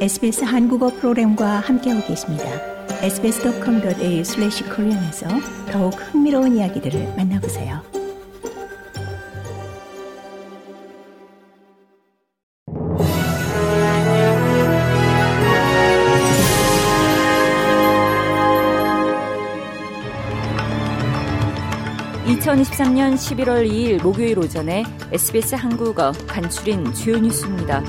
SBS 한국어 프로그램과 함께하고 계십니다. sbs.com.au/korean에서 더욱 흥미로운 이야기들을 만나보세요. (2023년 11월 2일) 목요일 오전에 SBS 한국어 간추린 주요 뉴스입니다.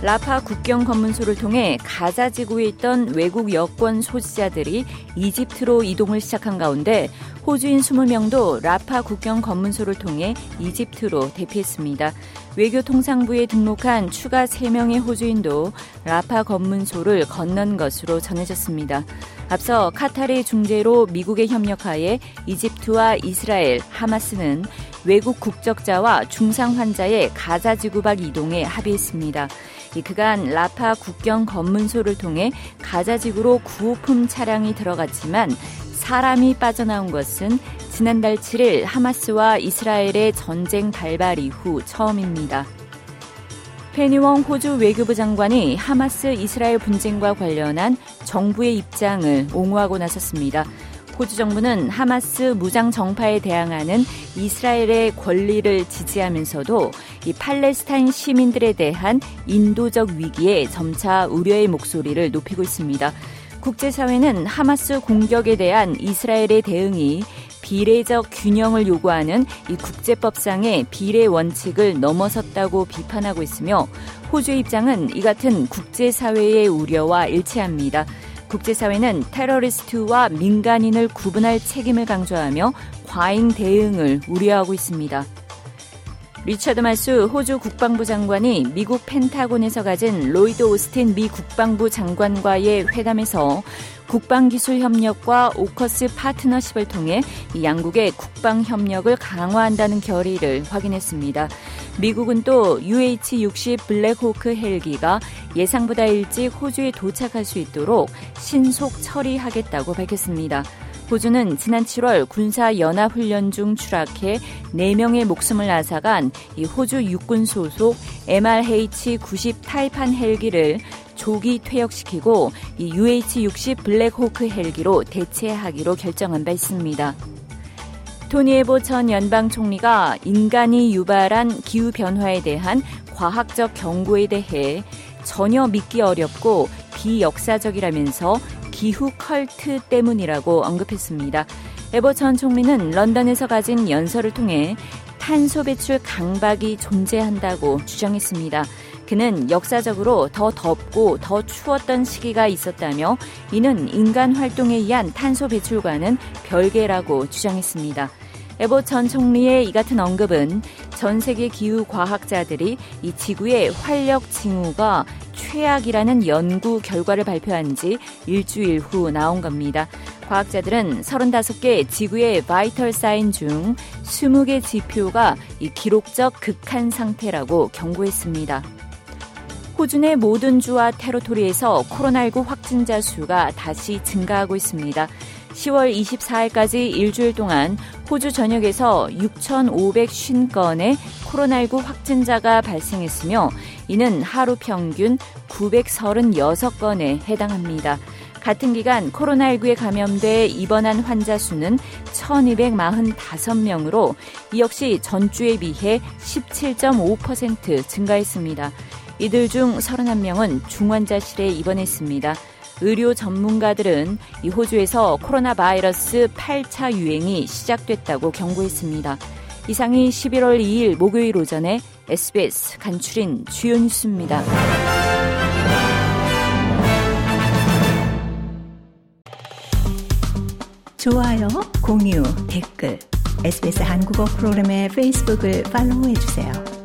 라파 국경 검문소를 통해 가자 지구에 있던 외국 여권 소지자들이 이집트로 이동을 시작한 가운데 호주인 20명도 라파 국경 검문소를 통해 이집트로 대피했습니다. 외교통상부에 등록한 추가 3명의 호주인도 라파 검문소를 건넌 것으로 전해졌습니다. 앞서 카타르의 중재로 미국의 협력하에 이집트와 이스라엘, 하마스는 외국 국적자와 중상 환자의 가자 지구 밖 이동에 합의했습니다. 그간 라파 국경 검문소를 통해 가자 지구로 구호품 차량이 들어갔지만 사람이 빠져나온 것은 지난달 7일 하마스와 이스라엘의 전쟁 발발 이후 처음입니다. 페니웡 호주 외교부 장관이 하마스 이스라엘 분쟁과 관련한 정부의 입장을 옹호하고 나섰습니다. 호주 정부는 하마스 무장 정파에 대항하는 이스라엘의 권리를 지지하면서도 이 팔레스타인 시민들에 대한 인도적 위기에 점차 우려의 목소리를 높이고 있습니다. 국제사회는 하마스 공격에 대한 이스라엘의 대응이 비례적 균형을 요구하는 이 국제법상의 비례 원칙을 넘어섰다고 비판하고 있으며 호주의 입장은 이 같은 국제사회의 우려와 일치합니다. 국제사회는 테러리스트와 민간인을 구분할 책임을 강조하며 과잉 대응을 우려하고 있습니다. 리처드 말스 호주 국방부 장관이 미국 펜타곤에서 가진 로이드 오스틴 미 국방부 장관과의 회담에서 국방기술 협력과 오커스 파트너십을 통해 양국의 국방 협력을 강화한다는 결의를 확인했습니다. 미국은 또 UH-60 블랙호크 헬기가 예상보다 일찍 호주에 도착할 수 있도록 신속 처리하겠다고 밝혔습니다. 호주는 지난 7월 군사 연합 훈련 중 추락해 4명의 목숨을 앗아간 이 호주 육군 소속 MRH-90 타이판 헬기를 조기 퇴역시키고 이 UH-60 블랙호크 헬기로 대체하기로 결정한 바 있습니다. 토니 에보 전 연방 총리가 인간이 유발한 기후 변화에 대한 과학적 경고에 대해 전혀 믿기 어렵고 비역사적이라면서 기후 컬트 때문이라고 언급했습니다. 에버 전 총리는 런던에서 가진 연설을 통해 탄소 배출 강박이 존재한다고 주장했습니다. 그는 역사적으로 더 덥고 더 추웠던 시기가 있었다며 이는 인간 활동에 의한 탄소 배출과는 별개라고 주장했습니다. 에버 전 총리의 이 같은 언급은 전 세계 기후 과학자들이 이 지구의 활력 징후가 최악이라는 연구 결과를 발표한 지 일주일 후 나온 겁니다. 과학자들은 35개 지구의 바이털 사인 중 20개 지표가 이 기록적 극한 상태라고 경고했습니다. 호주 내 모든 주와 테러토리에서 코로나19 확진자 수가 다시 증가하고 있습니다. 10월 24일까지 일주일 동안 호주 전역에서 6,550건의 코로나19 확진자가 발생했으며 이는 하루 평균 936건에 해당합니다. 같은 기간 코로나19에 감염돼 입원한 환자 수는 1,245명으로 이 역시 전주에 비해 17.5% 증가했습니다. 이들 중 31명은 중환자실에 입원했습니다. 의료 전문가들은 이 호주에서 코로나 바이러스 8차 유행이 시작됐다고 경고했습니다. 이상이 11월 2일 목요일 오전에 SBS 간추린 주요 뉴스입니다. 좋아요, 공유, 댓글, SBS 한국어 프로그램의 페이스북을 팔로우해 주세요.